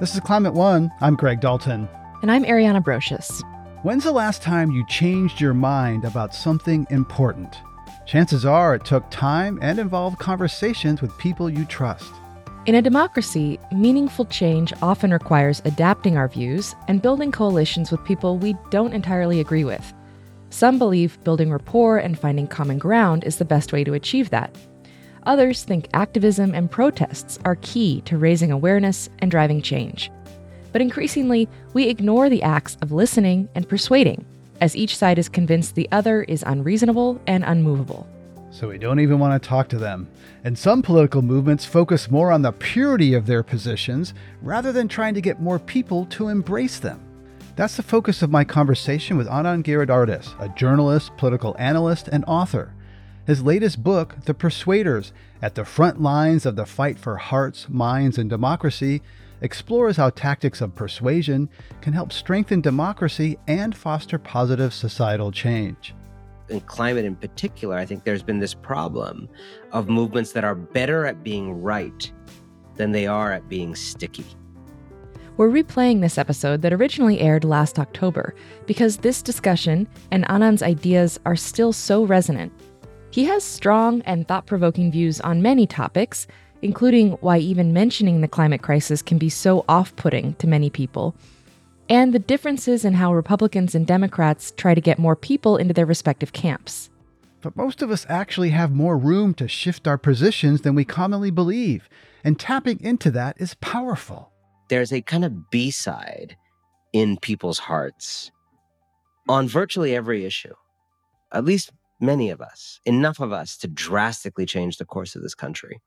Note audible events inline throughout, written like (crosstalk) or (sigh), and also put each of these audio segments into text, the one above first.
This is Climate One. I'm Greg Dalton. And I'm Ariana Brocious. When's the last time you changed your mind about something important? Chances are it took time and involved conversations with people you trust. In a democracy, meaningful change often requires adapting our views and building coalitions with people we don't entirely agree with. Some believe building rapport and finding common ground is the best way to achieve that. Others think activism and protests are key to raising awareness and driving change. But increasingly, we ignore the acts of listening and persuading, as each side is convinced the other is unreasonable and unmovable. So we don't even want to talk to them. And some political movements focus more on the purity of their positions rather than trying to get more people to embrace them. That's the focus of my conversation with Anand Giridharadas, a journalist, political analyst, and author. His latest book, The Persuaders At the Front Lines of the Fight for Hearts, Minds, and Democracy, explores how tactics of persuasion can help strengthen democracy and foster positive societal change. In climate in particular, I think there's been this problem of movements that are better at being right than they are at being sticky. We're replaying this episode that originally aired last October because this discussion and Anand's ideas are still so resonant. He has strong and thought provoking views on many topics, including why even mentioning the climate crisis can be so off putting to many people, and the differences in how Republicans and Democrats try to get more people into their respective camps. But most of us actually have more room to shift our positions than we commonly believe, and tapping into that is powerful there's a kind of B side in people's hearts on virtually every issue, at least many of us, enough of us to drastically change the course of this country.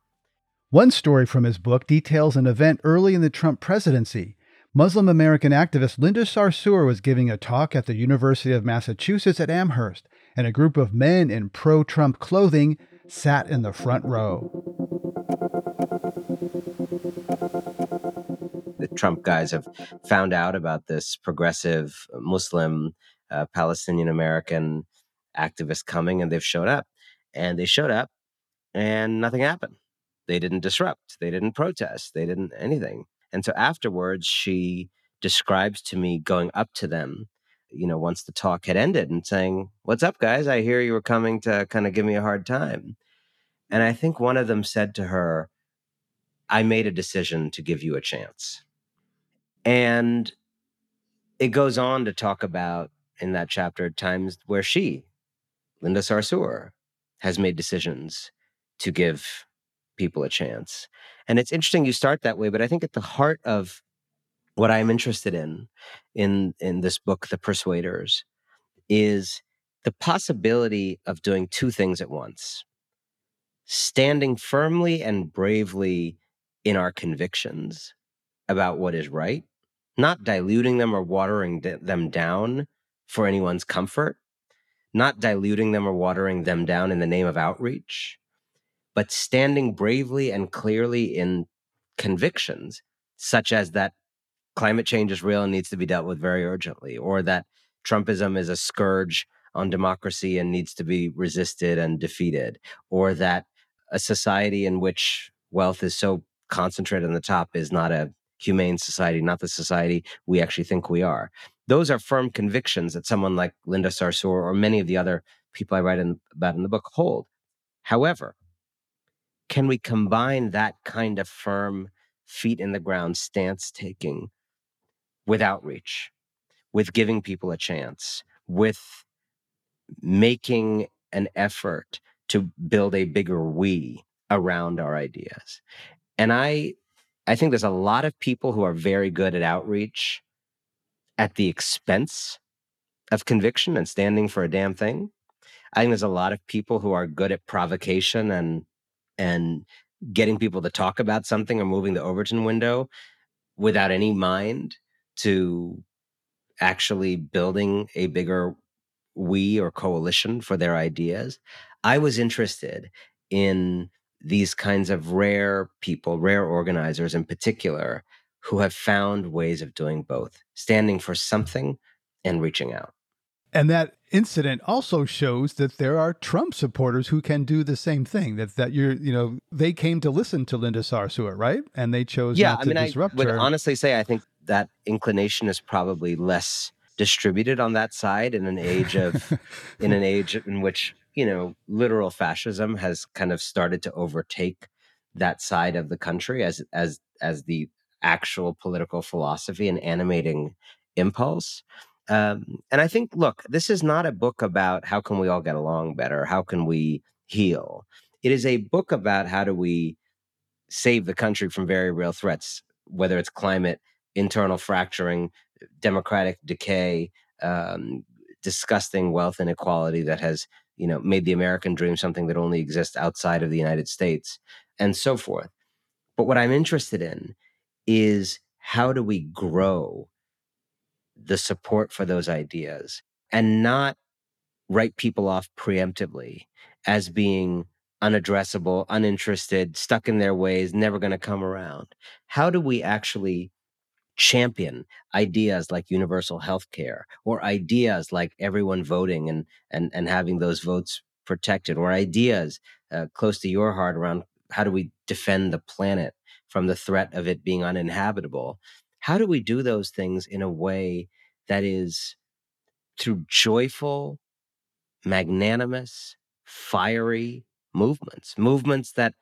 One story from his book details an event early in the Trump presidency. Muslim American activist Linda Sarsour was giving a talk at the University of Massachusetts at Amherst, and a group of men in pro Trump clothing sat in the front row. The Trump guys have found out about this progressive Muslim uh, Palestinian American activist coming and they've showed up. And they showed up and nothing happened. They didn't disrupt, they didn't protest, they didn't anything. And so afterwards, she describes to me going up to them, you know, once the talk had ended and saying, What's up, guys? I hear you were coming to kind of give me a hard time. And I think one of them said to her, I made a decision to give you a chance. And it goes on to talk about in that chapter times where she, Linda Sarsour, has made decisions to give people a chance. And it's interesting you start that way, but I think at the heart of what I'm interested in in in this book, The Persuaders, is the possibility of doing two things at once. Standing firmly and bravely in our convictions about what is right not diluting them or watering them down for anyone's comfort, not diluting them or watering them down in the name of outreach, but standing bravely and clearly in convictions such as that climate change is real and needs to be dealt with very urgently, or that Trumpism is a scourge on democracy and needs to be resisted and defeated, or that a society in which wealth is so concentrated on the top is not a humane society, not the society we actually think we are. Those are firm convictions that someone like Linda Sarsour or many of the other people I write in, about in the book hold. However, can we combine that kind of firm, feet in the ground stance taking with outreach, with giving people a chance, with making an effort to build a bigger we around our ideas? And I I think there's a lot of people who are very good at outreach at the expense of conviction and standing for a damn thing. I think there's a lot of people who are good at provocation and and getting people to talk about something or moving the Overton window without any mind to actually building a bigger we or coalition for their ideas. I was interested in these kinds of rare people, rare organizers in particular, who have found ways of doing both, standing for something and reaching out. And that incident also shows that there are Trump supporters who can do the same thing. That that you're, you know, they came to listen to Linda Sarsour, right? And they chose yeah, not I to mean, disrupt I mean, I would her. honestly say I think that inclination is probably less distributed on that side in an age of (laughs) in an age in which you know literal fascism has kind of started to overtake that side of the country as as as the actual political philosophy and animating impulse um, and i think look this is not a book about how can we all get along better how can we heal. It is a book about how do we save the country from very real threats whether it's climate internal fracturing democratic decay um, disgusting wealth inequality that has you know made the american dream something that only exists outside of the united states and so forth. But what i'm interested in is how do we grow the support for those ideas and not write people off preemptively as being unaddressable, uninterested, stuck in their ways, never going to come around. How do we actually champion ideas like universal health care or ideas like everyone voting and, and, and having those votes protected or ideas uh, close to your heart around how do we defend the planet from the threat of it being uninhabitable? How do we do those things in a way that is through joyful, magnanimous, fiery movements, movements that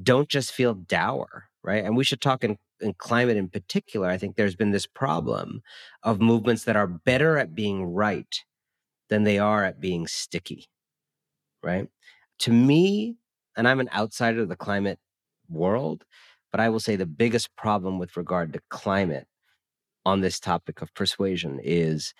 don't just feel dour, right? And we should talk in, in climate in particular. I think there's been this problem of movements that are better at being right than they are at being sticky, right? To me, and I'm an outsider of the climate world, but I will say the biggest problem with regard to climate on this topic of persuasion is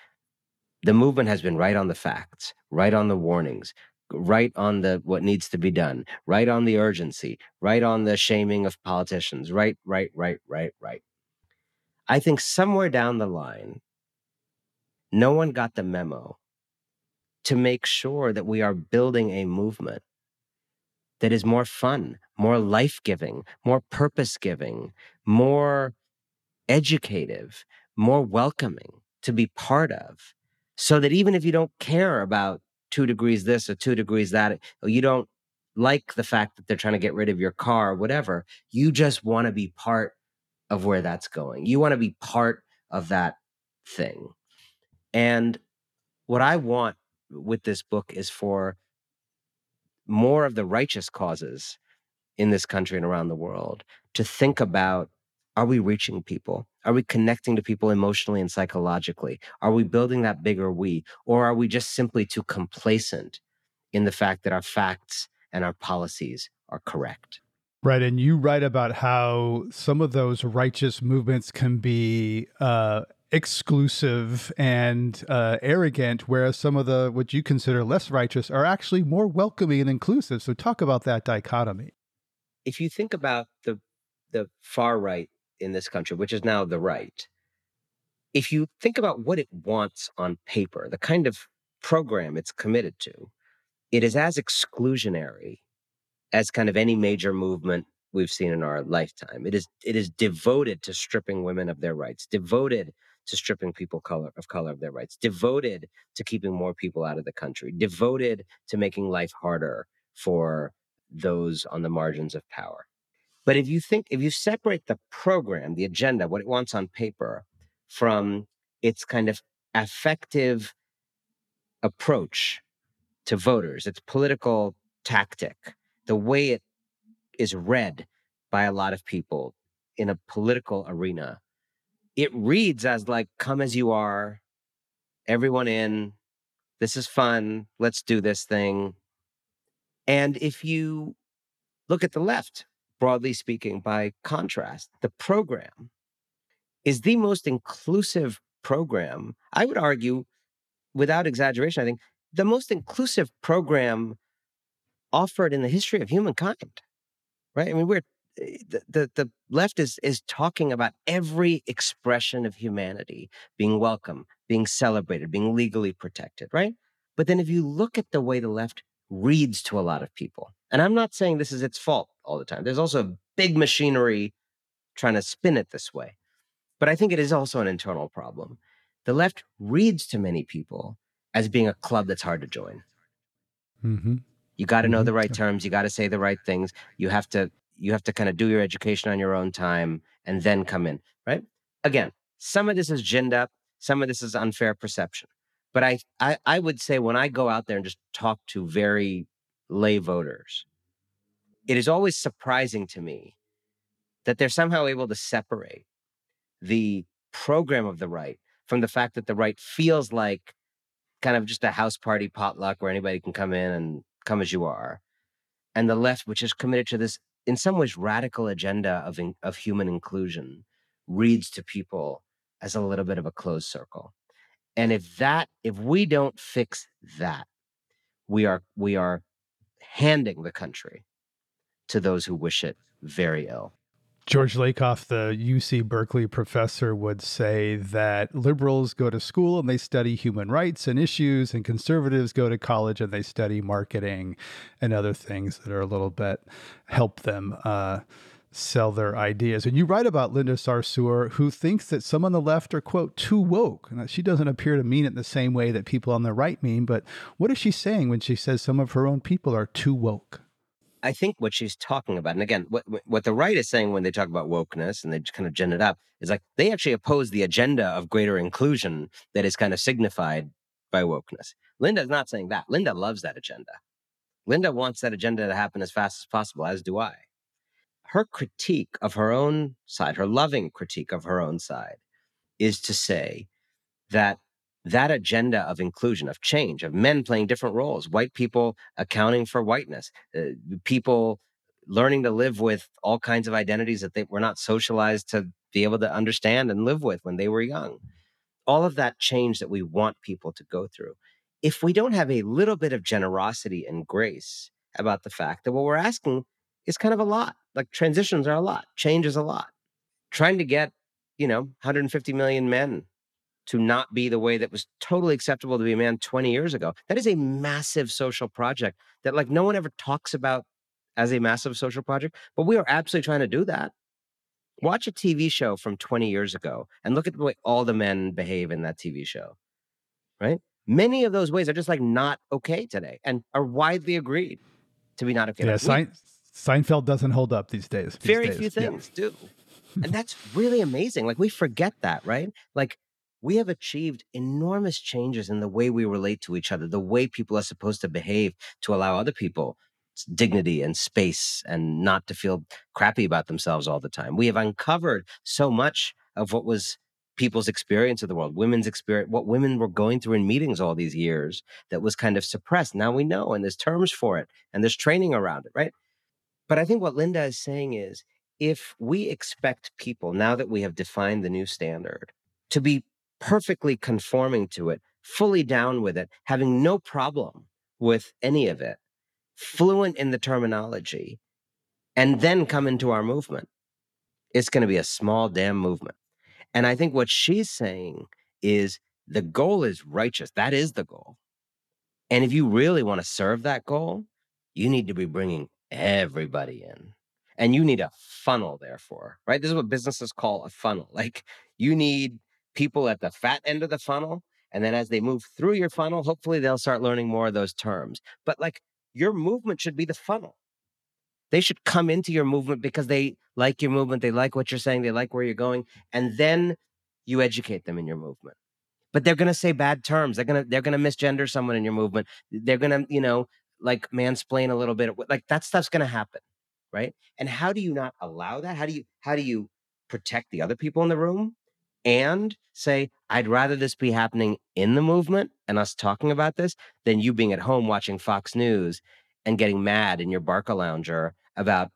the movement has been right on the facts, right on the warnings, right on the what needs to be done, right on the urgency, right on the shaming of politicians, right, right, right, right, right. I think somewhere down the line, no one got the memo to make sure that we are building a movement that is more fun, more life giving, more purpose giving, more educative, more welcoming to be part of. So that even if you don't care about two degrees this or two degrees that, or you don't like the fact that they're trying to get rid of your car, or whatever, you just want to be part of where that's going. You want to be part of that thing. And what I want with this book is for more of the righteous causes in this country and around the world to think about are we reaching people? Are we connecting to people emotionally and psychologically? Are we building that bigger we? Or are we just simply too complacent in the fact that our facts and our policies are correct? Right. And you write about how some of those righteous movements can be uh, exclusive and uh, arrogant, whereas some of the what you consider less righteous are actually more welcoming and inclusive. So, talk about that dichotomy. If you think about the the far right in this country, which is now the right, if you think about what it wants on paper, the kind of program it's committed to, it is as exclusionary as kind of any major movement we've seen in our lifetime. It is it is devoted to stripping women of their rights, devoted to stripping people color of color of their rights, devoted to keeping more people out of the country, devoted to making life harder for those on the margins of power. But if you think, if you separate the program, the agenda, what it wants on paper, from its kind of effective approach to voters, its political tactic, the way it is read by a lot of people in a political arena, it reads as like, come as you are, everyone in, this is fun, let's do this thing. And if you look at the left, broadly speaking, by contrast, the program is the most inclusive program. I would argue, without exaggeration, I think the most inclusive program offered in the history of humankind. Right? I mean, we're the, the, the left is is talking about every expression of humanity being welcome, being celebrated, being legally protected, right? But then if you look at the way the left reads to a lot of people, and I'm not saying this is its fault all the time. There's also big machinery trying to spin it this way. But I think it is also an internal problem. The left reads to many people as being a club that's hard to join. Mm-hmm. You got to know Mhm. the right terms. You got to say the right things. You have to you have to kind of do your education on your own time and then come in, right? Again, some of this is ginned up, some of this is unfair perception. But I I, I would say when I go out there and just talk to very lay voters, it is always surprising to me that they're somehow able to separate the program of the right from the fact that the right feels like kind of just a house party potluck where anybody can come in and come as you are, and the left, which is committed to this in some ways radical agenda of in, of human inclusion, reads to people as a little bit of a closed circle. And if that, if we don't fix that, we are we are handing the country to those who wish it very ill. George Lakoff, the UC Berkeley professor, would say that liberals go to school and they study human rights and issues, and conservatives go to college and they study marketing and other things that are a little bit help them uh, sell their ideas. And you write about Linda Sarsour, who thinks that some on the left are, quote, too woke. And she doesn't appear to mean it the same way that people on the right mean. But what is she saying when she says some of her own people are too woke? I think what she's talking about, and again, what what the right is saying when they talk about wokeness and they kind of gin it up, is like they actually oppose the agenda of greater inclusion that is kind of signified by wokeness. Linda's not saying that. Linda loves that agenda. Linda wants that agenda to happen as fast as possible, as do I. Her critique of her own side, her loving critique of her own side, is to say that that agenda of inclusion, of change, of men playing different roles, white people accounting for whiteness, uh, people learning to live with all kinds of identities that they were not socialized to be able to understand and live with when they were young. All of that change that we want people to go through. If we don't have a little bit of generosity and grace about the fact that what we're asking is kind of a lot, like transitions are a lot, change is a lot. Trying to get, you know, 150 million men to not be the way that was totally acceptable to be a man 20 years ago. That is a massive social project that like no one ever talks about as a massive social project, but we are absolutely trying to do that. Watch a TV show from 20 years ago and look at the way all the men behave in that TV show. Right? Many of those ways are just like not okay today and are widely agreed to be not okay. Yeah, Like, Sein- Seinfeld doesn't hold up these days. these very days. few Yeah. things do. (laughs) And that's really amazing. Like we forget that, right? Like we have achieved enormous changes in the way we relate to each other, the way people are supposed to behave to allow other people dignity and space and not to feel crappy about themselves all the time. We have uncovered so much of what was people's experience of the world, women's experience, what women were going through in meetings all these years that was kind of suppressed. Now we know, and there's terms for it, and there's training around it, right? But I think what Linda is saying is if we expect people, now that we have defined the new standard, to be perfectly conforming to it, fully down with it, having no problem with any of it, fluent in the terminology, and then come into our movement, it's going to be a small damn movement. And I think what she's saying is the goal is righteous. That is the goal. And if you really want to serve that goal, you need to be bringing everybody in. And you need a funnel, therefore, right? This is what businesses call a funnel. (laughs) Like you need people at the fat end of the funnel. And then as they move through your funnel, hopefully they'll start learning more of those terms. But like your movement should be the funnel. They should come into your movement because they like your movement, they like what you're saying, they like where you're going, and then you educate them in your movement. But they're gonna say bad terms. They're gonna they're gonna misgender someone in your movement. They're gonna you know like mansplain a little bit. Like that stuff's gonna happen, right? And how do you not allow that? How do you how do you protect the other people in the room and say I'd rather this be happening in the movement and us talking about this than you being at home watching Fox News and getting mad in your Barcalounger about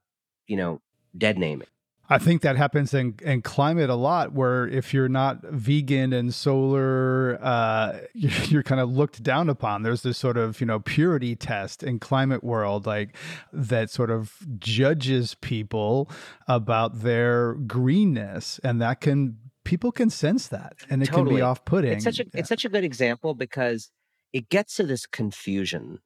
you know dead naming. I think that happens in, in climate a lot, where if you're not vegan and solar, uh, (laughs) you're, you're kind of looked down upon. There's this sort of you know purity test in climate world, like that sort of judges people about their greenness, and that can people can sense that, and it can be off putting. It's such a it's such a good example because it gets to this confusion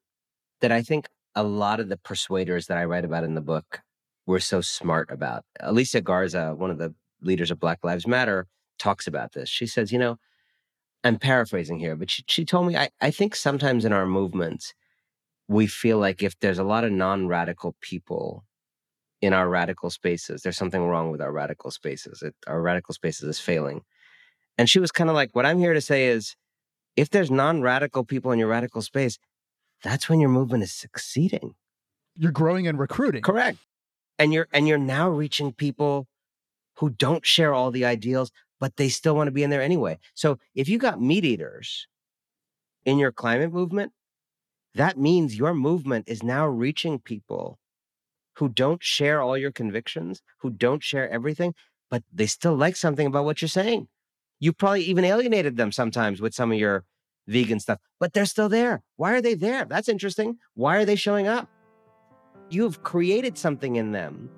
that I think a lot of the persuaders that I write about in the book were so smart about. Alicia Garza, one of the leaders of Black Lives Matter, talks about this. She says, you know, I'm paraphrasing here, but she, she told me, I, I think sometimes in our movements, we feel like if there's a lot of non radical people in our radical spaces, there's something wrong with our radical spaces. It, our radical spaces is failing. And she was kind of like, what I'm here to say is if there's non radical people in your radical space, that's when your movement is succeeding. You're growing and recruiting. Correct. And you're and you're now reaching people who don't share all the ideals, but they still want to be in there anyway. So if you got meat eaters in your climate movement, that means your movement is now reaching people who don't share all your convictions, who don't share everything, but they still like something about what you're saying. You probably even alienated them sometimes with some of your vegan stuff, but they're still there. Why are they there? That's interesting. Why are they showing up? You've created something in them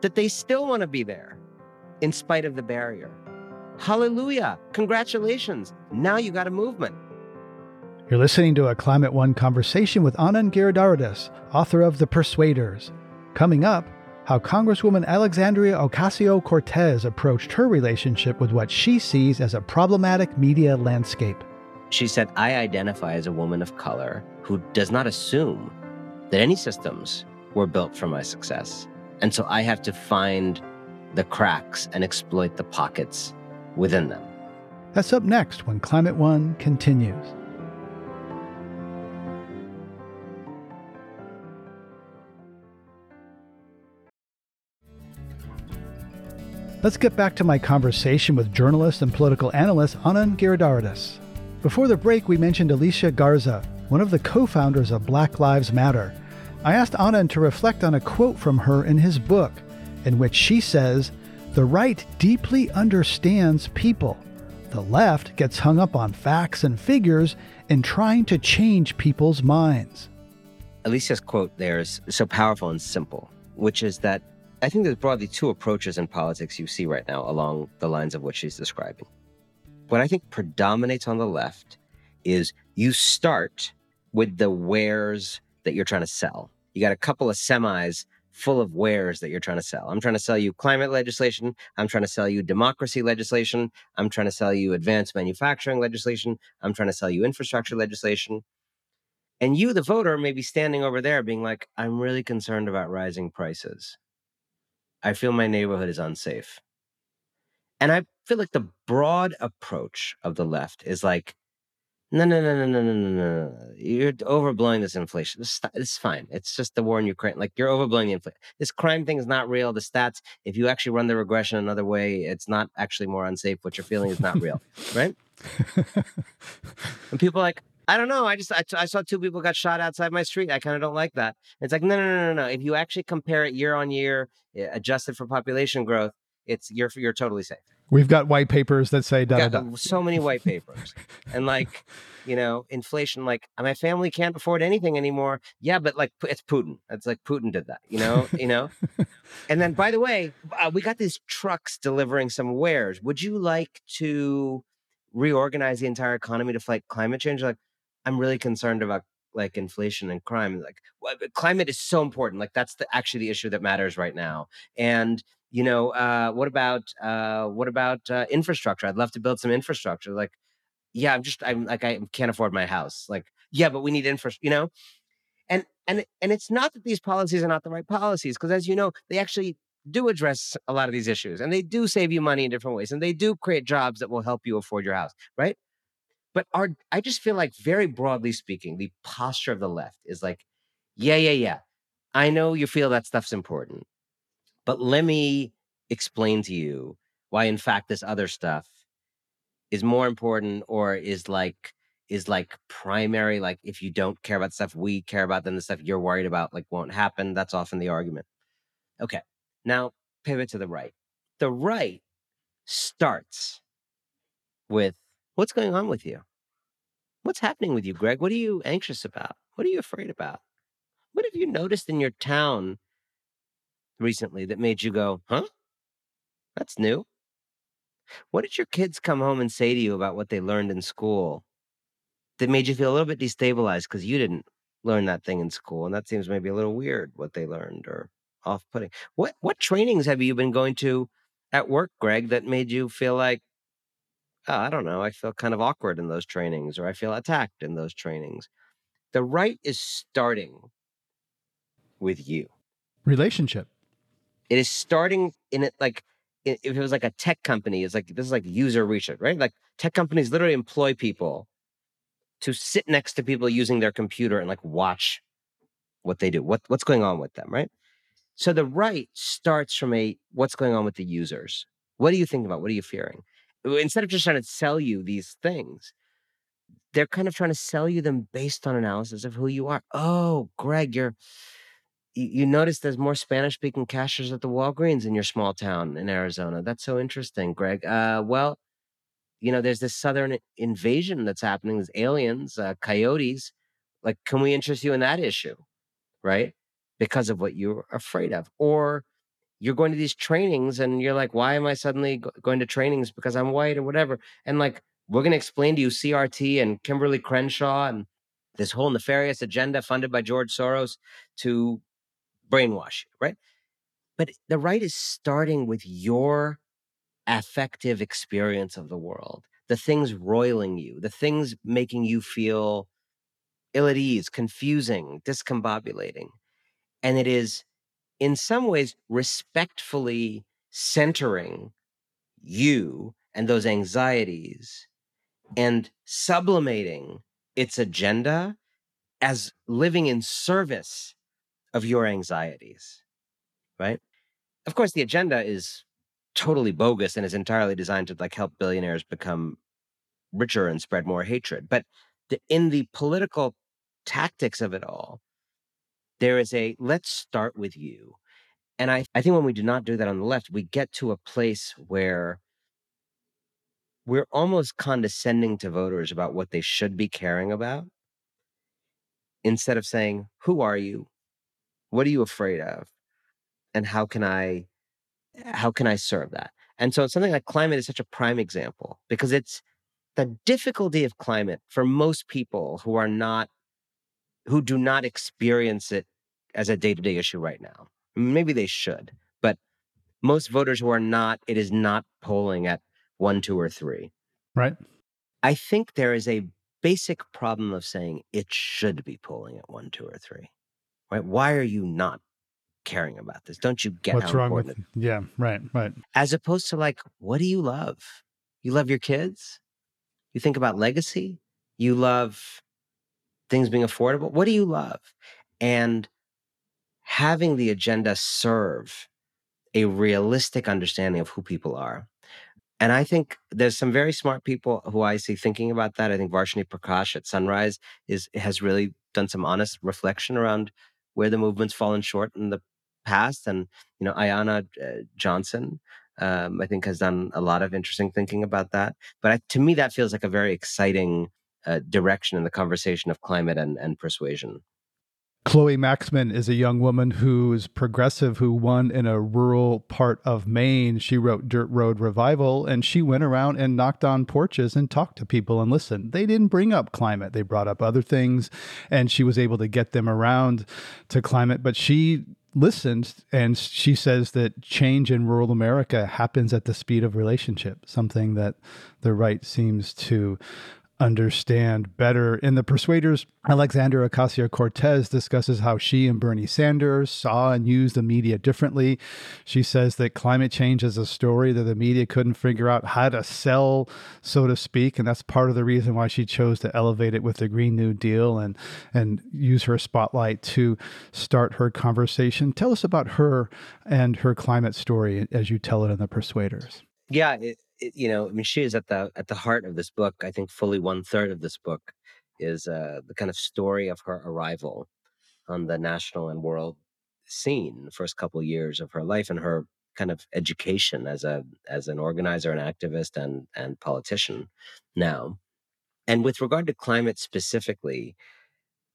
that they still want to be there in spite of the barrier. Hallelujah. Congratulations. Now you got a movement. You're listening to a Climate One conversation with Anand Giridharadas, author of The Persuaders. Coming up, how Congresswoman Alexandria Ocasio Cortez approached her relationship with what she sees as a problematic media landscape. She said, I identify as a woman of color who does not assume that any systems were built for my success. And so I have to find the cracks and exploit the pockets within them. That's up next when Climate One continues. Let's get back to my conversation with journalist and political analyst Anand Giridharadas. Before the break, we mentioned Alicia Garza, one of the co founders of Black Lives Matter. I asked Anand to reflect on a quote from her in his book, in which she says, The right deeply understands people. The left gets hung up on facts and figures in trying to change people's minds. Alicia's quote there is so powerful and simple, which is that I think there's broadly two approaches in politics you see right now along the lines of what she's describing. What I think predominates on the left is you start with the wares that you're trying to sell. You got a couple of semis full of wares that you're trying to sell. I'm trying to sell you climate legislation. I'm trying to sell you democracy legislation. I'm trying to sell you advanced manufacturing legislation. I'm trying to sell you infrastructure legislation. And you, the voter, may be standing over there being like, I'm really concerned about rising prices. I feel my neighborhood is unsafe. And I feel like the broad approach of the left is like, no, no, no, no, no, no, no, no. You're overblowing this inflation. This, it's fine. It's just the war in Ukraine. Like you're overblowing the inflation. This crime thing is not real. The stats, if you actually run the regression another way, it's not actually more unsafe. What you're feeling is not real, right? (laughs) and people are like, I don't know. I just I, I saw two people got shot outside my street. I kind of don't like that. It's like no, no, no, no, no. If you actually compare it year on year, eh, adjusted for population growth, it's you're you're totally safe. We've got white papers that say da, da, da. so many white papers, and like you know, inflation. Like my family can't afford anything anymore. Yeah, but like it's Putin. It's like Putin did that. You know, you know. (laughs) and then by the way, uh, we got these trucks delivering some wares. Would you like to reorganize the entire economy to fight climate change? Like I'm really concerned about like inflation and crime. Like climate is so important. Like that's the actually the issue that matters right now. And you know, uh, what about uh, what about uh, infrastructure? I'd love to build some infrastructure. Like, yeah, I'm just I'm like I can't afford my house. Like, yeah, but we need infrastructure. You know, and and and it's not that these policies are not the right policies because as you know, they actually do address a lot of these issues and they do save you money in different ways and they do create jobs that will help you afford your house, right? But our, I just feel like, very broadly speaking, the posture of the left is like, yeah, yeah, yeah. I know you feel that stuff's important, but let me explain to you why, in fact, this other stuff is more important or is like is like primary like if you don't care about stuff we care about then the stuff you're worried about like won't happen that's often the argument okay now pivot to the right the right starts with What's going on with you? What's happening with you, Greg? What are you anxious about? What are you afraid about? What have you noticed in your town recently that made you go, huh? That's new. What did your kids come home and say to you about what they learned in school that made you feel a little bit destabilized because you didn't learn that thing in school? And that seems maybe a little weird what they learned or off putting. What what trainings have you been going to at work, Greg, that made you feel like oh, I don't know, I feel kind of awkward in those trainings or I feel attacked in those trainings. The right is starting with you. Relationship. It is starting in it like if it was like a tech company, it's like this is like user research, right? Like tech companies literally employ people to sit next to people using their computer and like watch what they do, what what's going on with them, right? So the right starts from a what's going on with the users. What are you thinking about? What are you fearing? Instead of just trying to sell you these things, they're kind of trying to sell you them based on analysis of who you are. Oh, Greg, you're you, notice there's more Spanish speaking cashiers at the Walgreens in your small town in Arizona. That's so interesting, Greg. Uh, well, you know, there's this southern invasion that's happening. There's aliens, uh, coyotes. Like, can we interest you in that issue? Right? Because of what you're afraid of. Or you're going to these trainings and you're like, why am I suddenly going to trainings because I'm white or whatever? And like, we're going to explain to you CRT and Kimberly Crenshaw and this whole nefarious agenda funded by George Soros to brainwash you, right? But the right is starting with your affective experience of the world, the things roiling you, the things making you feel ill at ease, confusing, discombobulating. And it is in some ways respectfully centering you and those anxieties and sublimating its agenda as living in service of your anxieties, right? Of course, the agenda is totally bogus and is entirely designed to like help billionaires become richer and spread more hatred. But the, in the political tactics of it all, there is a let's start with you. And I, I think when we do not do that on the left, we get to a place where we're almost condescending to voters about what they should be caring about instead of saying, Who are you? What are you afraid of? And how can I how can I serve that? And so something like climate is such a prime example because it's the difficulty of climate for most people who are not who do not experience it as a day-to-day issue right now. Maybe they should, but most voters who are not, it is not polling at one, two, or three. Right. I think there is a basic problem of saying it should be polling at one, two, or three. Right? Why are you not caring about this? Don't you get what's wrong with? it- Yeah. Right. Right. as opposed to like, what do you love? You love your kids? You think about legacy? You love things being affordable? What do you love? And having the agenda serve a realistic understanding of who people are. And I think there's some very smart people who I see thinking about that. I think Varshini Prakash at Sunrise is has really done some honest reflection around where the movement's fallen short in the past. And you know, Ayana uh, Johnson, um, I think, has done a lot of interesting thinking about that. But I, to me, that feels like a very exciting uh, direction in the conversation of climate and, and persuasion. Chloe Maxmin is a young woman who's progressive who won in a rural part of Maine. She wrote Dirt Road Revival and she went around and knocked on porches and talked to people and listened. They didn't bring up climate, they brought up other things and she was able to get them around to climate, but she listened and she says that change in rural America happens at the speed of relationship, something that the right seems to understand better. In The Persuaders, Alexandria Ocasio Cortez discusses how she and Bernie Sanders saw and used the media differently. She says that climate change is a story that the media couldn't figure out how to sell, so to speak. And that's part of the reason why she chose to elevate it with the Green New Deal and, and use her spotlight to start her conversation. Tell us about her and her climate story as you tell it in The Persuaders. Yeah, it, you know, I mean, she is at the at the heart of this book. I think fully one third of this book is uh, the kind of story of her arrival on the national and world scene. The first couple of years of her life and her kind of education as a as an organizer, an activist, and and politician now. And with regard to climate specifically,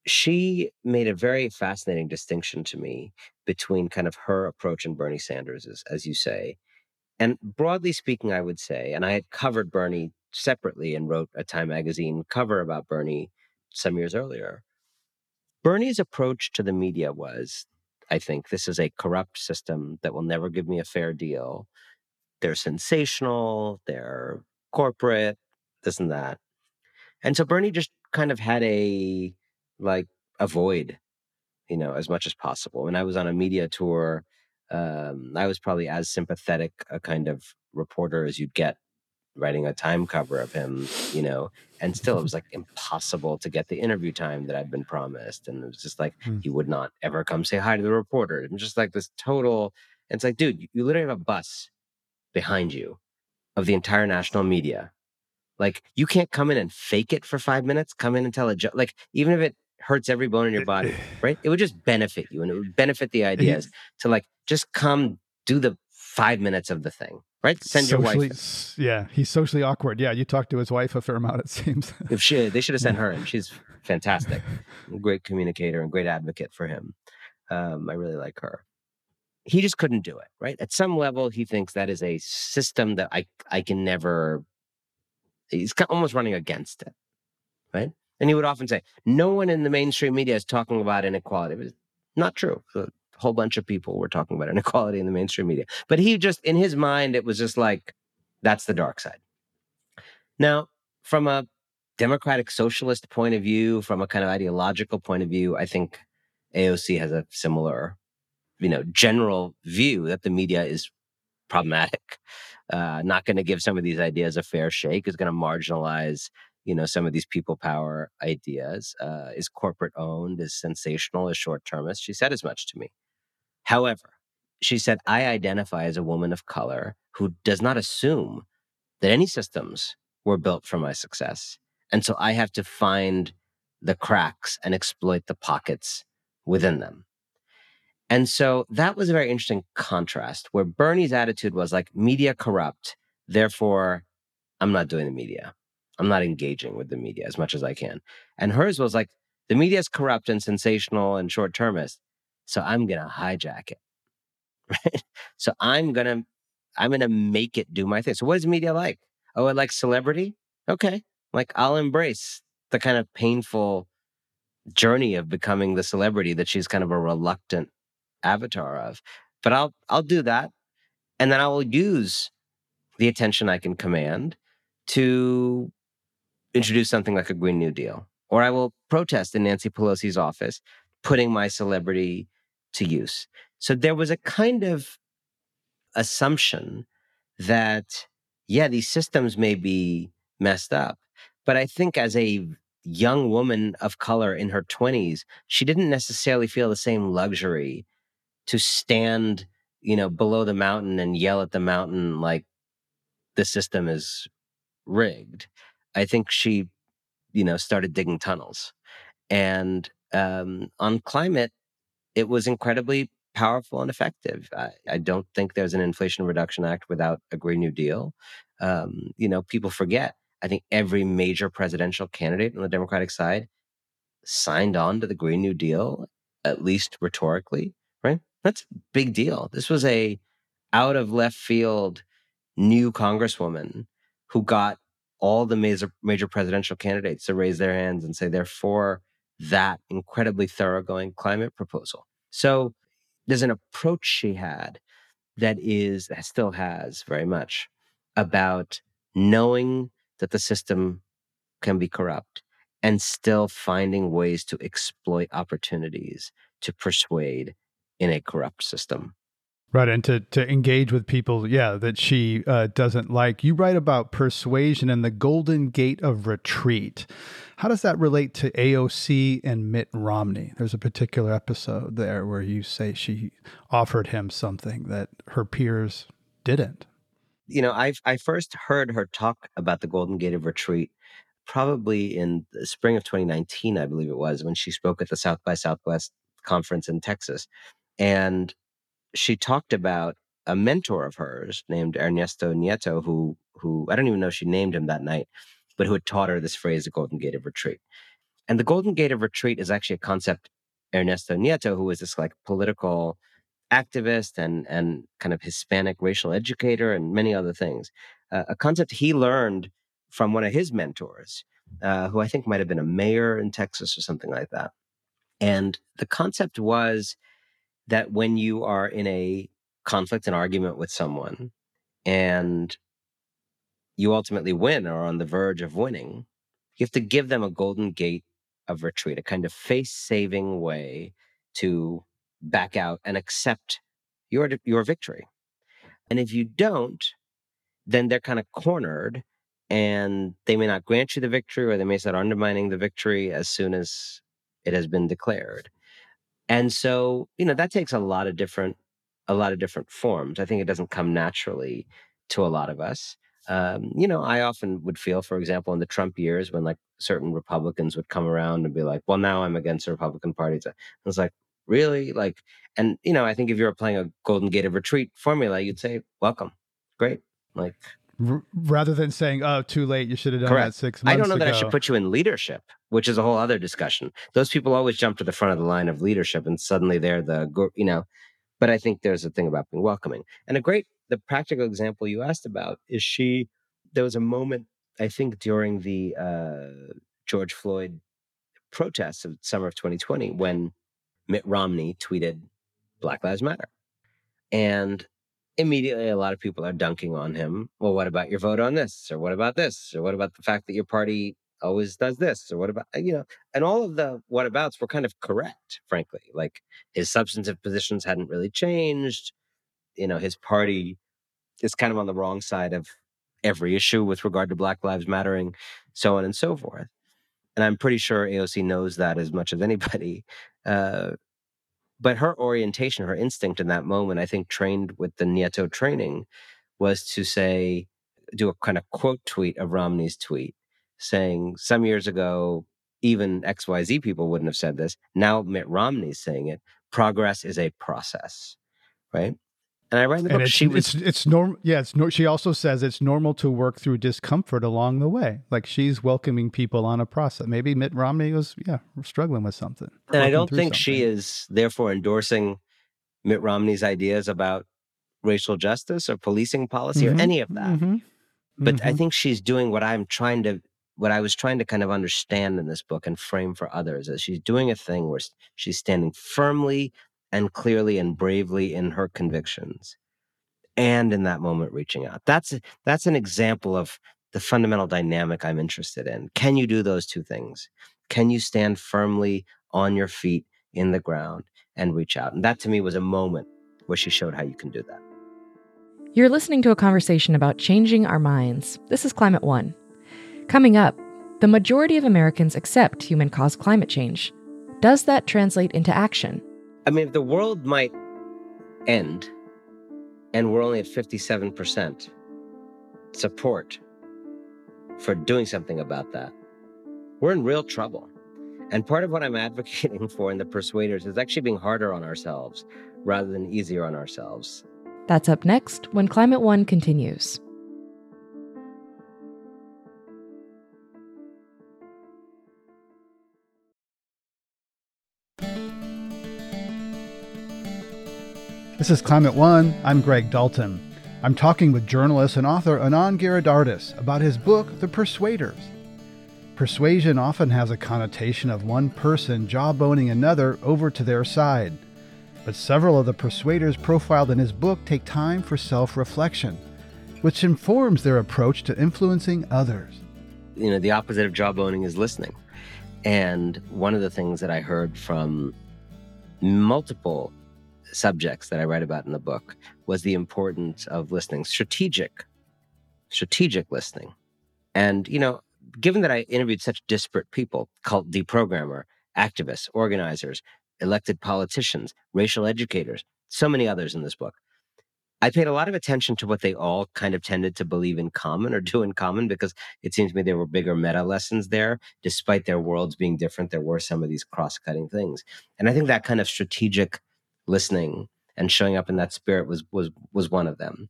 she made a very fascinating distinction to me between kind of her approach and Bernie Sanders's, as you say, and broadly speaking, I would say, and I had covered Bernie separately and wrote a Time magazine cover about Bernie some years earlier. Bernie's approach to the media was I think this is a corrupt system that will never give me a fair deal. They're sensational, they're corporate, this and that. And so Bernie just kind of had a like avoid, you know, as much as possible. When I was on a media tour, um, I was probably as sympathetic a kind of reporter as you'd get writing a time cover of him, you know, and still it was like impossible to get the interview time that I'd been promised. And it was just like Hmm. he would not ever come say hi to the reporter. And just like this total it's like, dude, you- you literally have a bus behind you of the entire national media. Like you can't come in and fake it for five minutes, come in and tell a joke. Like even if it hurts every bone in your body, right? It would just benefit you and it would benefit the ideas to like just come do the five minutes of the thing, right? Send your wife. Yeah, he's socially awkward. Yeah, you talked to his wife a fair amount, it seems. If she, they should have sent her in. (laughs) She's fantastic, great communicator and great advocate for him. Um, I really like her. He just couldn't do it, right? At some level, he thinks that is a system that I I can never. He's almost running against it, right? And he would often say, "No one in the mainstream media is talking about inequality." But it's not true. A whole bunch of people were talking about (laughs) inequality in the mainstream media, but he just, in his mind, it was just like, "That's the dark side." Now, from a democratic socialist point of view, from a kind of ideological point of view, I think AOC has a similar, you know, general view that the media is problematic. Uh, not going to give some of these ideas a fair shake. Is going to marginalize, you know, some of these people power ideas. Uh, is corporate owned. Is sensational. Is short termist. She said as much to me. However, she said, I identify as a woman of color who does not assume that any systems were built for my success. And so I have to find the cracks and exploit the pockets within them. And so that was a very interesting contrast where Bernie's attitude was like, media corrupt, therefore I'm not doing the media. I'm not engaging with the media as much as I can. And hers was like, the media is corrupt and sensational and short termist. So I'm going to hijack it. (laughs) Right. So I'm going to, I'm going to make it do my thing. So what is media like? Oh, it likes celebrity? Okay. Like I'll embrace the kind of painful journey of becoming the celebrity that she's kind of a reluctant avatar of. But I'll I'll do that. And then I will use the attention I can command to introduce something like a Green New Deal. Or I will protest in Nancy Pelosi's office, putting my celebrity to use. So there was a kind of assumption that, yeah, these systems may be messed up. But I think as a young woman of color in her 20s, she didn't necessarily feel the same luxury to stand, you know, below the mountain and yell at the mountain like the system is rigged. I think she, you know, started digging tunnels. And um, on climate, it was incredibly powerful and effective. I, I don't think there's an Inflation Reduction Act without a Green New Deal. Um, you know, people forget. I think every major presidential candidate on the Democratic side signed on to the Green New Deal, at least rhetorically, right? That's a big deal. This was a out of left field new congresswoman who got all the major major presidential candidates to raise their hands and say they're for that incredibly thoroughgoing climate proposal. So there's an approach she had that is that still has very much about knowing that the system can be corrupt and still finding ways to exploit opportunities to persuade in a corrupt system. Right, and to to engage with people, yeah, that she uh, doesn't like. You write about persuasion and the Golden Gate of Retreat. How does that relate to AOC and Mitt Romney? There's a particular episode there where you say she offered him something that her peers didn't. You know, I I first heard her talk about the Golden Gate of Retreat probably in the spring of 2019, I believe it was, when she spoke at the South by Southwest conference in Texas, and she talked about a mentor of hers named Ernesto Nieto, who who I don't even know if she named him that night, but who had taught her this phrase, the Golden Gate of Retreat. And the Golden Gate of Retreat is actually a concept Ernesto Nieto, who was this like political activist and and kind of Hispanic racial educator and many other things, uh, a concept he learned from one of his mentors, uh, who I think might have been a mayor in Texas or something like that. And the concept was that when you are in a conflict and argument with someone mm-hmm. and you ultimately win or are on the verge of winning, you have to give them a golden gate of retreat, a kind of face saving way to back out and accept your, your victory. And if you don't, then they're kind of cornered and they may not grant you the victory or they may start undermining the victory as soon as it has been declared. And so, you know, that takes a lot of different a lot of different forms. I think it doesn't come naturally to a lot of us. Um, you know, I often would feel, for example, in the Trump years when like certain Republicans would come around and be like, well, now I'm against the Republican Party. I was like, really? Like, and, you know, I think if you were playing a Golden Gate of Retreat formula, you'd say, welcome. Great. Like, R- rather than saying, "Oh, too late, you should have done correct. that six months." I don't know ago. that I should put you in leadership, which is a whole other discussion. Those people always jump to the front of the line of leadership, and suddenly they're the you know. But I think there's a thing about being welcoming, and a great the practical example you asked about is she. There was a moment I think during the uh, George Floyd protests of summer of 2020 when Mitt Romney tweeted Black Lives Matter. And immediately a lot of people are dunking on him. Well, what about your vote on this? Or what about this? Or what about the fact that your party always does this? Or what about, you know, and all of the what abouts were kind of correct, frankly. Like his substantive positions hadn't really changed. You know, his party is kind of on the wrong side of every issue with regard to Black Lives Mattering, so on and so forth. And I'm pretty sure AOC knows that as much as anybody. (laughs) Uh, but her orientation, her instinct in that moment, I think trained with the Nieto training was to say, do a kind of quote tweet of Romney's tweet saying, some years ago, even XYZ people wouldn't have said this. Now Mitt Romney's saying it. Progress is a process, right? And I write in the book, she was. It's, it's normal. Yeah, it's no, she also says it's normal to work through discomfort along the way. Like she's welcoming people on a process. Maybe Mitt Romney was, yeah, struggling with something. And I don't think something. she is therefore endorsing Mitt Romney's ideas about racial justice or policing policy mm-hmm. or any of that. Mm-hmm. But mm-hmm. I think she's doing what I'm trying to, what I was trying to kind of understand in this book and frame for others. Is she's doing a thing where she's standing firmly and clearly and bravely in her convictions and in that moment reaching out. That's that's an example of the fundamental dynamic i'm interested in. Can you do those two things? Can you stand firmly on your feet in the ground and reach out? And that to me was a moment where she showed how you can do that. You're listening to a conversation about changing our minds. This is climate one. Coming up the majority of americans accept human caused climate change. Does that translate into action I mean, if the world might end and we're only at 57% support for doing something about that, we're in real trouble. And part of what I'm (laughs) advocating for in the persuaders is actually being harder on ourselves rather than easier on ourselves. That's up next when Climate One continues. This is Climate One. I'm Greg Dalton. I'm talking with journalist and author Anand Giridharadas about his book, The Persuaders. Persuasion often has a connotation of one person jawboning another over to their side. But several of the persuaders profiled in his book take time for self reflection, which informs their approach to influencing others. You know, the opposite of jawboning is listening. And one of the things that I heard from multiple subjects that I write about in the book was the importance of listening, strategic, strategic listening. And, you know, given that I interviewed such disparate people, cult deprogrammer, activists, organizers, elected politicians, racial educators, so many others in this book, I paid a lot of attention to what they all kind of tended to believe in common or do in common because it seems to me there were bigger meta lessons there. Despite their worlds being different, there were some of these cross cutting things. And I think that kind of strategic listening and showing up in that spirit was was was one of them.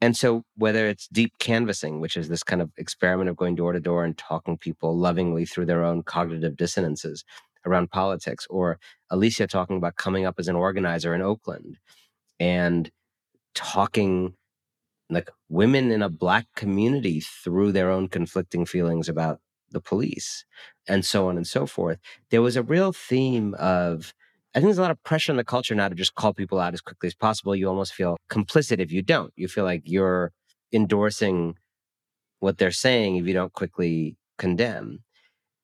And so whether it's deep canvassing which is this kind of experiment of going door to door and talking people lovingly through their own cognitive dissonances around politics or alicia talking about coming up as an organizer in oakland and talking like women in a black community through their own conflicting feelings about the police and so on and so forth there was a real theme of I think there's a lot of pressure in the culture now to just call people out as quickly as possible. You almost feel complicit if you don't. You feel like you're endorsing what they're saying if you don't quickly condemn.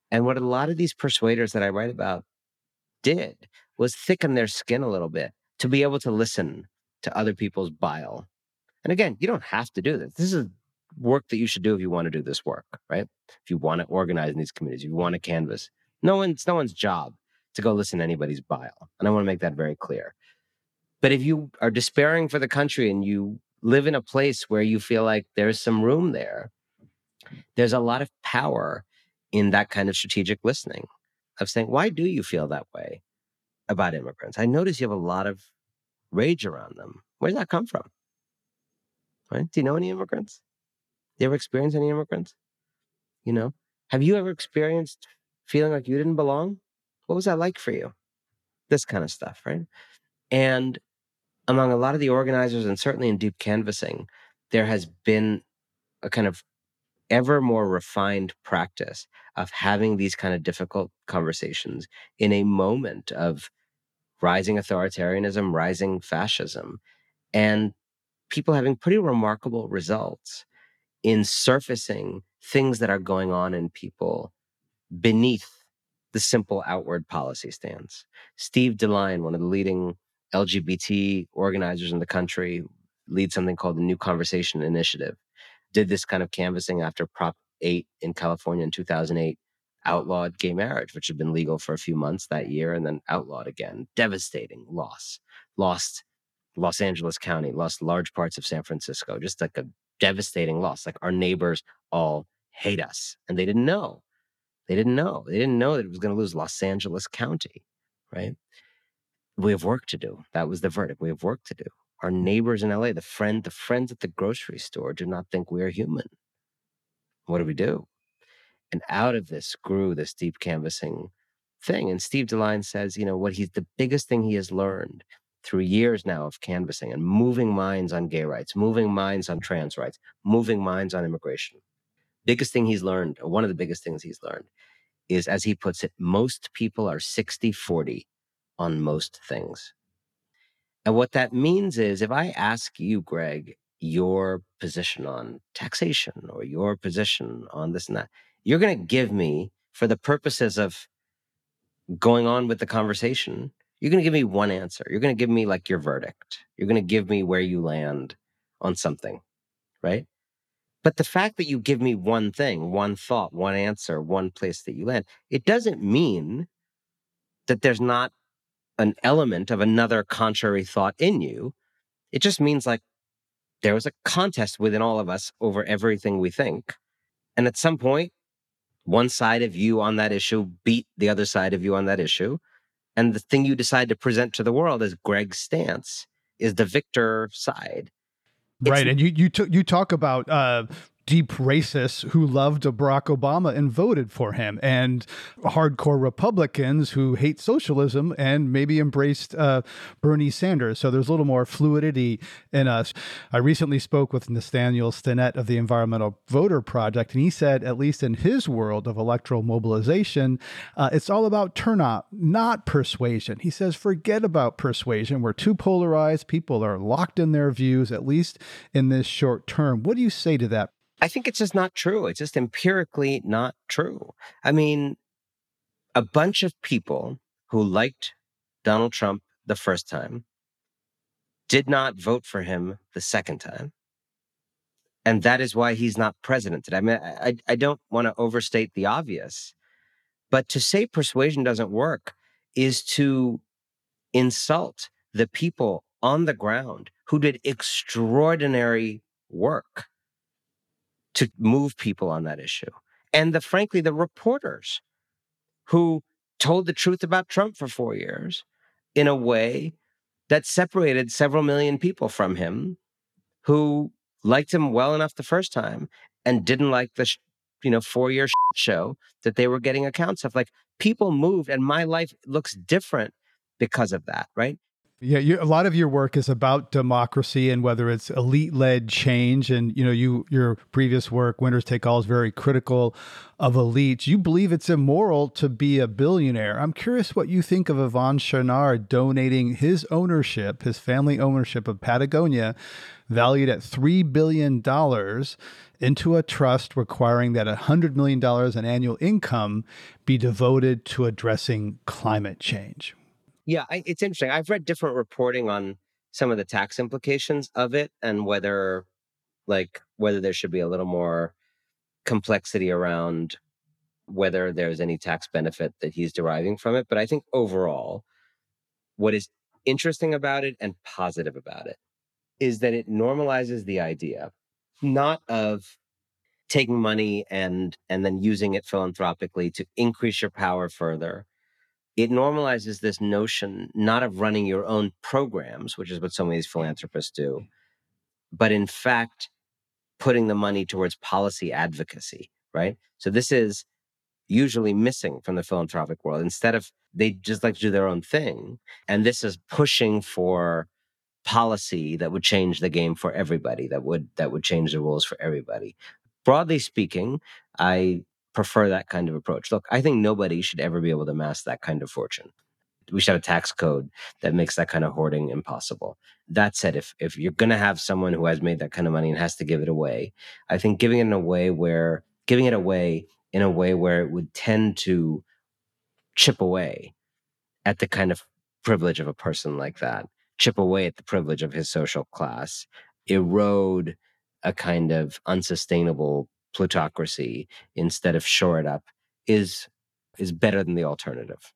And what a lot of these persuaders that I write about did was thicken their skin a little bit to be able to listen to other people's bile. And again, you don't have to do this. This is work that you should do if you want to do this work, right? If you want to organize in these communities, if you want to canvas. No one's no one's job to go listen to anybody's bile. And I want to make that very clear. But if you are despairing for the country and you live in a place where you feel like there's some room there, there's a lot of power in that kind of strategic listening of saying, why do you feel that way about immigrants? I notice you have a lot of rage around them. Where does that come from? Right? Do you know any immigrants? Do you ever experienced any immigrants? You know, have you ever experienced feeling like you didn't belong? What was that like for you? This kind of stuff, right? And among a lot of the organizers, and certainly in deep canvassing, there has been a kind of ever more refined practice of having these kind of difficult conversations in a moment of rising authoritarianism, rising fascism, and people having pretty remarkable results in surfacing things that are going on in people beneath the simple outward policy stance. Steve Deline, one of the leading LGBT organizers in the country, leads something called the New Conversation Initiative did this kind of canvassing after Prop 8 in California in 2008 outlawed gay marriage, which had been legal for a few months that year and then outlawed again. Devastating loss. Lost Los Angeles County, lost large parts of San Francisco, just like a devastating loss. Like our neighbors all hate us. And they didn't know. They didn't know. They didn't know that it was going to lose Los Angeles County, right? We have work to do. That was the verdict. We have work to do our neighbors in LA, the friend, the friends at the grocery store do not think we are human. What do we do? And out of this grew this deep canvassing thing. And Steve Deline says, you know, what he's the biggest thing he has learned through years now of canvassing and moving minds on gay rights, moving minds on trans rights, moving minds on immigration. Biggest thing he's learned, or one of the biggest things he's learned, is as he puts it, most people are 60 40 on most things. And what that means is if I ask you, Greg, your position on taxation or your position on this and that, you're going to give me, for the purposes of going on with the conversation, you're going to give me one answer. You're going to give me like your verdict. You're going to give me where you land on something, right? But the fact that you give me one thing, one thought, one answer, one place that you land, it doesn't mean that there's not an element of another contrary thought in you. It just means like there was a contest within all of us over everything we think. And at some point, one side of you on that issue beat the other side of you on that issue. And the thing you decide to present to the world as Greg's stance is the victor side. Right, and you you t- you talk about uh, deep racists who loved Barack Obama and voted for him, and hardcore Republicans who hate socialism and maybe embraced uh, Bernie Sanders. So there's a little more fluidity in us. I recently spoke with Nathaniel Stinnett of the Environmental Voter Project, and he said, at least in his world of electoral mobilization, uh, it's all about turnout, not persuasion. He says, forget about persuasion. We're too polarized. People are locked in their views, at least in this short term. What do you say to that? I think it's just not true. It's just empirically not true. I mean, a bunch of people who liked Donald Trump the first time did not vote for him the second time. And that is why he's not president today. I mean, I, I don't want to overstate the obvious, but to say persuasion doesn't work is to insult the people on the ground who did extraordinary work to move people on that issue. And the frankly, the reporters who told the truth about Trump for four years in a way that separated several million people from him who liked him well enough the first time and didn't like the you know four year show that they were getting accounts of like people moved and my life looks different because of that right yeah, you, a lot of your work is about democracy and whether it's elite-led change. And you know, you your previous work, Winners Take All, is very critical of elites. You believe it's immoral to be a billionaire. I'm curious what you think of Yvon Chouinard donating his ownership, his family ownership of Patagonia, valued at $3 billion into a trust requiring that $100 million in annual income be devoted to addressing climate change. Yeah, I, it's interesting. I've read different reporting on some of the tax implications of it and whether like whether there should be a little more complexity around whether there's any tax benefit that he's deriving from it but i think overall what is interesting about it and positive about it is that it normalizes the idea not of taking money and and then using it philanthropically to increase your power further it normalizes this notion not of running your own programs which is what some of these philanthropists do but in fact putting the money towards policy advocacy right? So this is usually missing from the philanthropic world. Instead of they just like to do their own thing and this is pushing for policy that would change the game for everybody that would that would change the rules for everybody. Broadly speaking i prefer that kind of approach. Look i think nobody should ever be able to amass that kind of fortune. We should have a tax code that makes that kind of hoarding impossible. That said if if you're going to have someone who has made that kind of money and has to give it away i think giving it in a way where giving it away in a way where it would tend to chip away at the kind of privilege of a person like that chip away at the privilege of his social class, erode a kind of unsustainable plutocracy instead of shore it up is is better than the alternative.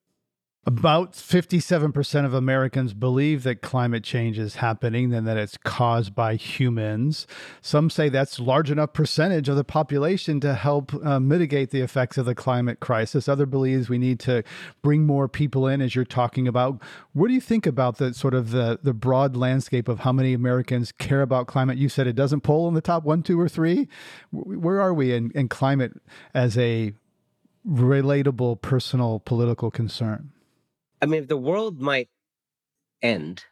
About 57% of Americans believe that climate change is happening and that it's caused by humans. Some say that's large enough percentage of the population to help uh, mitigate the effects of the climate crisis. Other believes we need to bring more people in as you're talking about. What do you think about the sort of the the broad landscape of how many Americans care about climate? You said it doesn't poll in the top 1, 2 or 3. Where are we in, in climate as a relatable personal political concern? I mean, if the world might end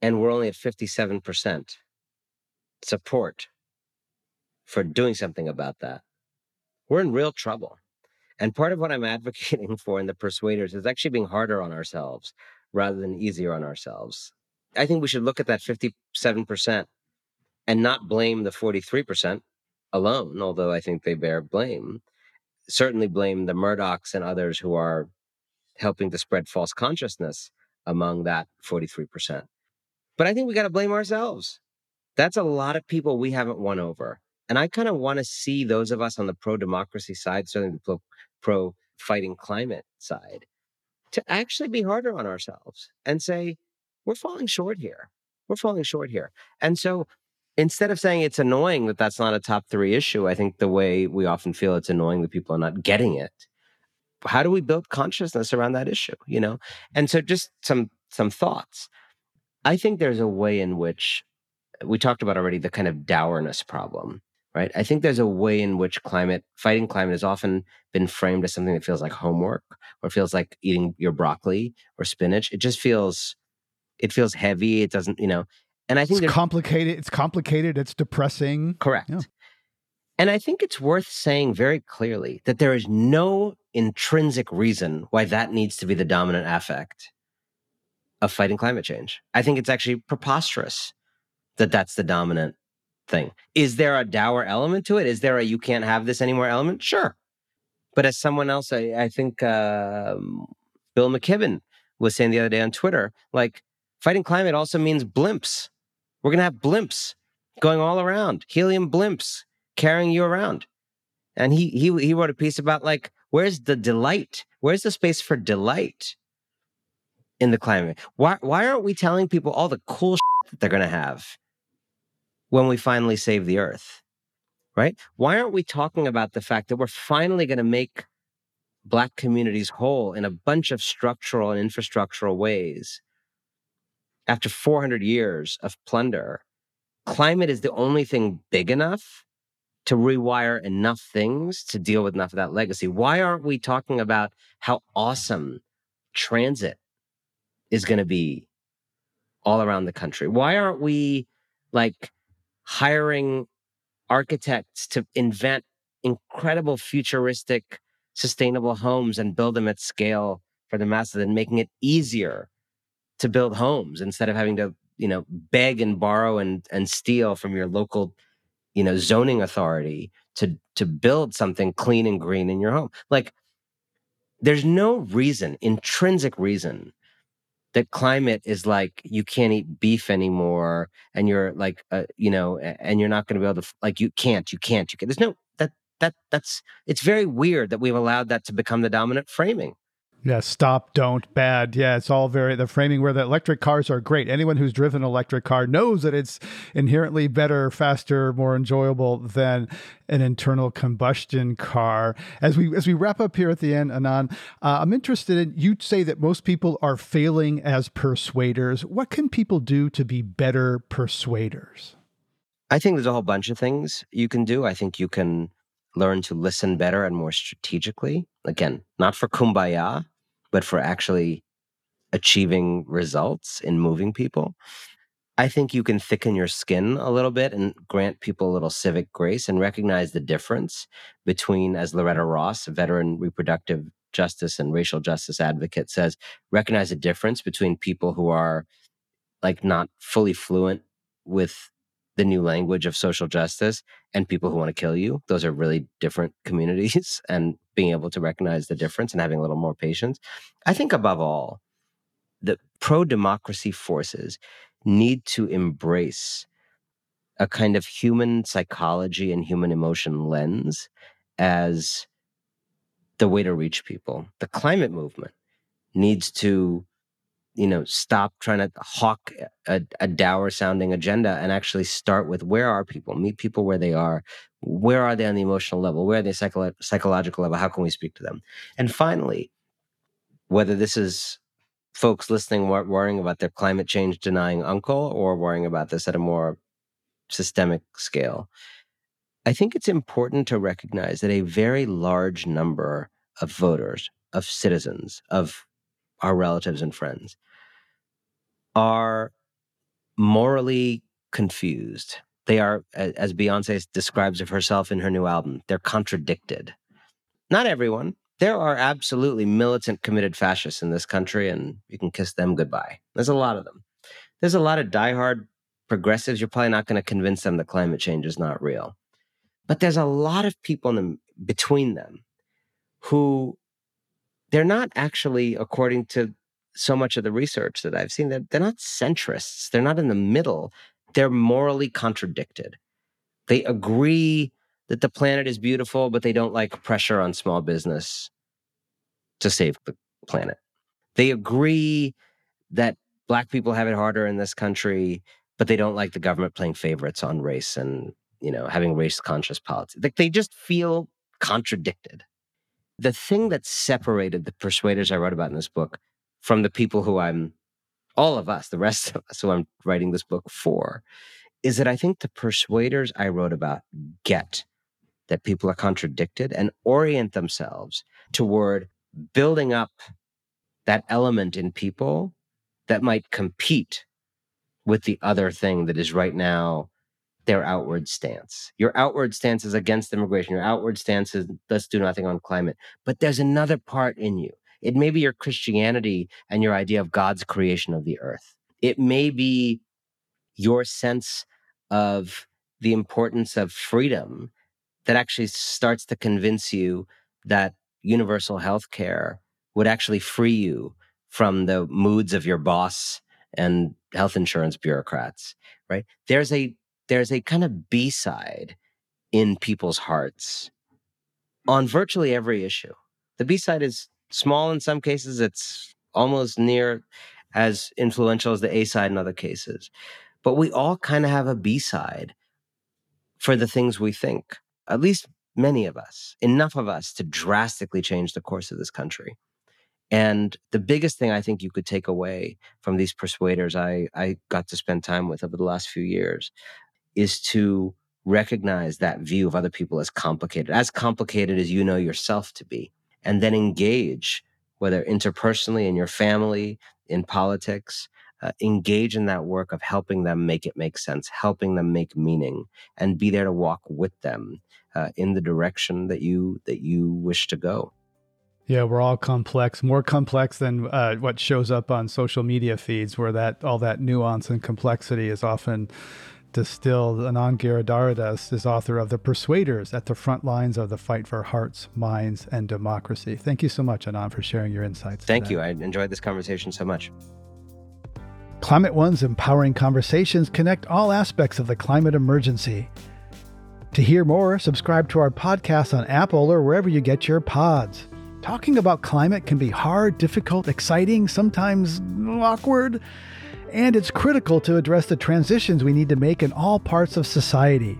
and we're only at 57% support for doing something about that, we're in real trouble. And part of what I'm (laughs) advocating for in the persuaders is actually being harder on ourselves rather than easier on ourselves. I think we should look at that 57% and not blame the 43% alone, although I think they bear blame. Certainly blame the Murdochs and others who are helping to spread false consciousness among that 43%. But I think we got to blame ourselves. That's a lot of people we haven't won over. And I kind of want to see those of us on the pro democracy side, certainly the pro fighting climate side, to actually be harder on ourselves and say, we're falling short here. We're falling short here. And so instead of saying it's annoying that that's not a top three issue, I think the way we often feel it's annoying that people are not getting it how do we build consciousness around that issue you know? And so just some some thoughts. I think there's a way in which we talked about already the kind of dourness problem right? I think there's a way in which climate fighting climate has often been framed as something that feels like homework or feels like eating your broccoli or spinach. It just feels it feels heavy. It doesn't you know? And i think it's complicated it's complicated it's depressing. Correct. Yeah. And I think it's worth saying very clearly that there is no intrinsic reason why that needs to be the dominant affect of fighting climate change. I think it's actually preposterous that that's the dominant thing. Is there a dour element to it? Is there a you can't have this anymore element? Sure. But as someone else, I, I think uh, Bill McKibben was saying the other day on Twitter, like fighting climate also means blimps. We're going to have blimps going all around, helium blimps carrying you around. And he he he wrote a piece about like where's the delight? Where's the space for delight in the climate? Why why aren't we telling people all the cool (laughs) that they're going to have when we finally save the earth? Right? Why aren't we talking about the fact that we're finally going to make black communities whole in a bunch of structural and infrastructural ways after 400 years of plunder? Climate is the only thing big enough to rewire enough things to deal with enough of that legacy. Why aren't we talking about how awesome transit is going to be all around the country? Why aren't we like hiring architects to invent incredible futuristic sustainable homes and build them at scale for the masses and making it easier to build homes instead of having to you know, beg and borrow and and steal from your local, you know, zoning authority to to build something clean and green in your home. Like there's no reason, intrinsic reason that climate is like you can't eat beef anymore and you're like uh, you know and you're not going to be able to like you can't you can't you can't there's no that that that's it's very weird that we've allowed that to become the dominant framing yeah, stop, don't, bad. Yeah, it's all very the framing where the electric cars are great. Anyone who's driven an electric car knows that it's inherently better, faster, more enjoyable than an internal combustion car. As we as we wrap up here at the end, Anand, uh, I'm interested in you say that most people are failing as persuaders. What can people do to be better persuaders? I think there's a whole bunch of things you can do. I think you can learn to listen better and more strategically. Again, not for kumbaya, but for actually achieving results in moving people. I think you can thicken your skin a little bit and grant people a little civic grace and recognize the difference between, as Loretta Ross, a veteran reproductive justice and racial justice advocate, says, recognize the difference between people who are like not fully fluent with the new language of social justice and people who want to kill you. Those are really different (laughs) communities and being able to recognize the difference and having a little more patience. I think above all, the pro democracy forces need to embrace a kind of human psychology and human emotion lens as the way to reach people. The climate movement needs to you know stop trying to hawk a, a dour sounding agenda and actually start with where are people? Meet people where they are. Where are they on the emotional level? Where are they psycho- psychological level? How can we speak to them? And finally whether this is folks listening worrying about their climate change denying uncle or worrying about this at a more systemic scale i think it's important to recognize that a very large number of voters of citizens of our relatives and friends are morally confused. They are, as Beyonce describes of herself in her new album, they're contradicted. Not everyone. There are absolutely militant, committed fascists in this country, and you can kiss them goodbye. There's a lot of them. There's a lot of diehard progressives. You're probably not going to convince them that climate change is not real. But there's a lot of people in the, between them who they're not actually, according to so much of the research that I've seen, that they're, not centrists. They're not in the middle. They're morally contradicted. They agree that the planet is beautiful, but they don't like pressure on small business to save the planet. They agree that black people have it harder in this country, but they don't like the government playing favorites on race and you know having race conscious politics. Like they just feel contradicted. The thing that separated the persuaders I wrote about in this book from the people who I'm, all of us, the rest of us who I'm writing this book for, is that I think the persuaders I wrote about get that people are contradicted and orient themselves toward building up that element in people that might compete with the other thing that is right now their outward stance. Your outward stance is against immigration. Your outward stance is let's do nothing on climate. But there's another part in you it may be your Christianity and your idea of God's creation of the earth. It may be your sense of the importance of freedom that actually starts to convince you that universal health care would actually free you from the moods of your boss and health insurance bureaucrats right there's a there's a kind of b-side in people's hearts on virtually every issue the b-side is small in some cases. It's almost near as influential as the A side in other cases. But we all kind of have a B side for the things we think, at least many of us, enough of us to drastically change the course of this country. And the biggest thing I think you could take away from these persuaders I, I got to spend time with over the last few years is to recognize that view of other people as complicated, as complicated as you know yourself to be and then engage, whether interpersonally in your family, in politics, uh, engage in that work of helping them make it make sense, helping them make meaning, and be there to walk with them uh, in the direction that you that you wish to go. Yeah, we're all complex, more complex than uh, what shows up on social media feeds, where that all that nuance and complexity is often distilled. Anand Giridharadas is author of The Persuaders at the Front Lines of the Fight for Hearts, Minds, and Democracy. Thank you so much, Anand, for sharing your insights. Thank today. you. I enjoyed this conversation so much. Climate One's empowering conversations connect all aspects of the climate emergency. To hear more, subscribe to our podcast on Apple or wherever you get your pods. Talking about climate can be hard, difficult, exciting, sometimes awkward, and it's critical to address the transitions we need to make in all parts of society.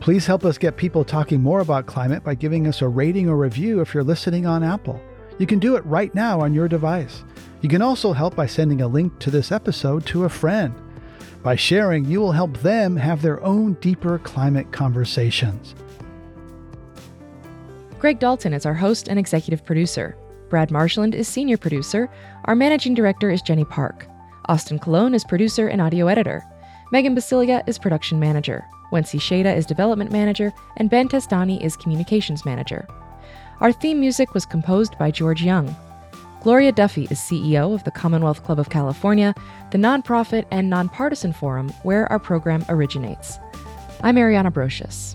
Please help us get people talking more about climate by giving us a rating or review if you're listening on Apple. You can do it right now on your device. You can also help by sending a link to this episode to a friend. By sharing, you will help them have their own deeper climate conversations. Greg Dalton is our host and executive producer. Brad Marshland is senior producer. Our managing director is Jenny Park. Austin Colon is producer and audio editor. Megan Biscieglia is production manager. Wency Shada is development manager. And Ben Testani is communications manager. Our theme music was composed by George Young. Gloria Duffy is CEO of the Commonwealth Club of California, the nonprofit and nonpartisan forum where our program originates. I'm Ariana Brocious.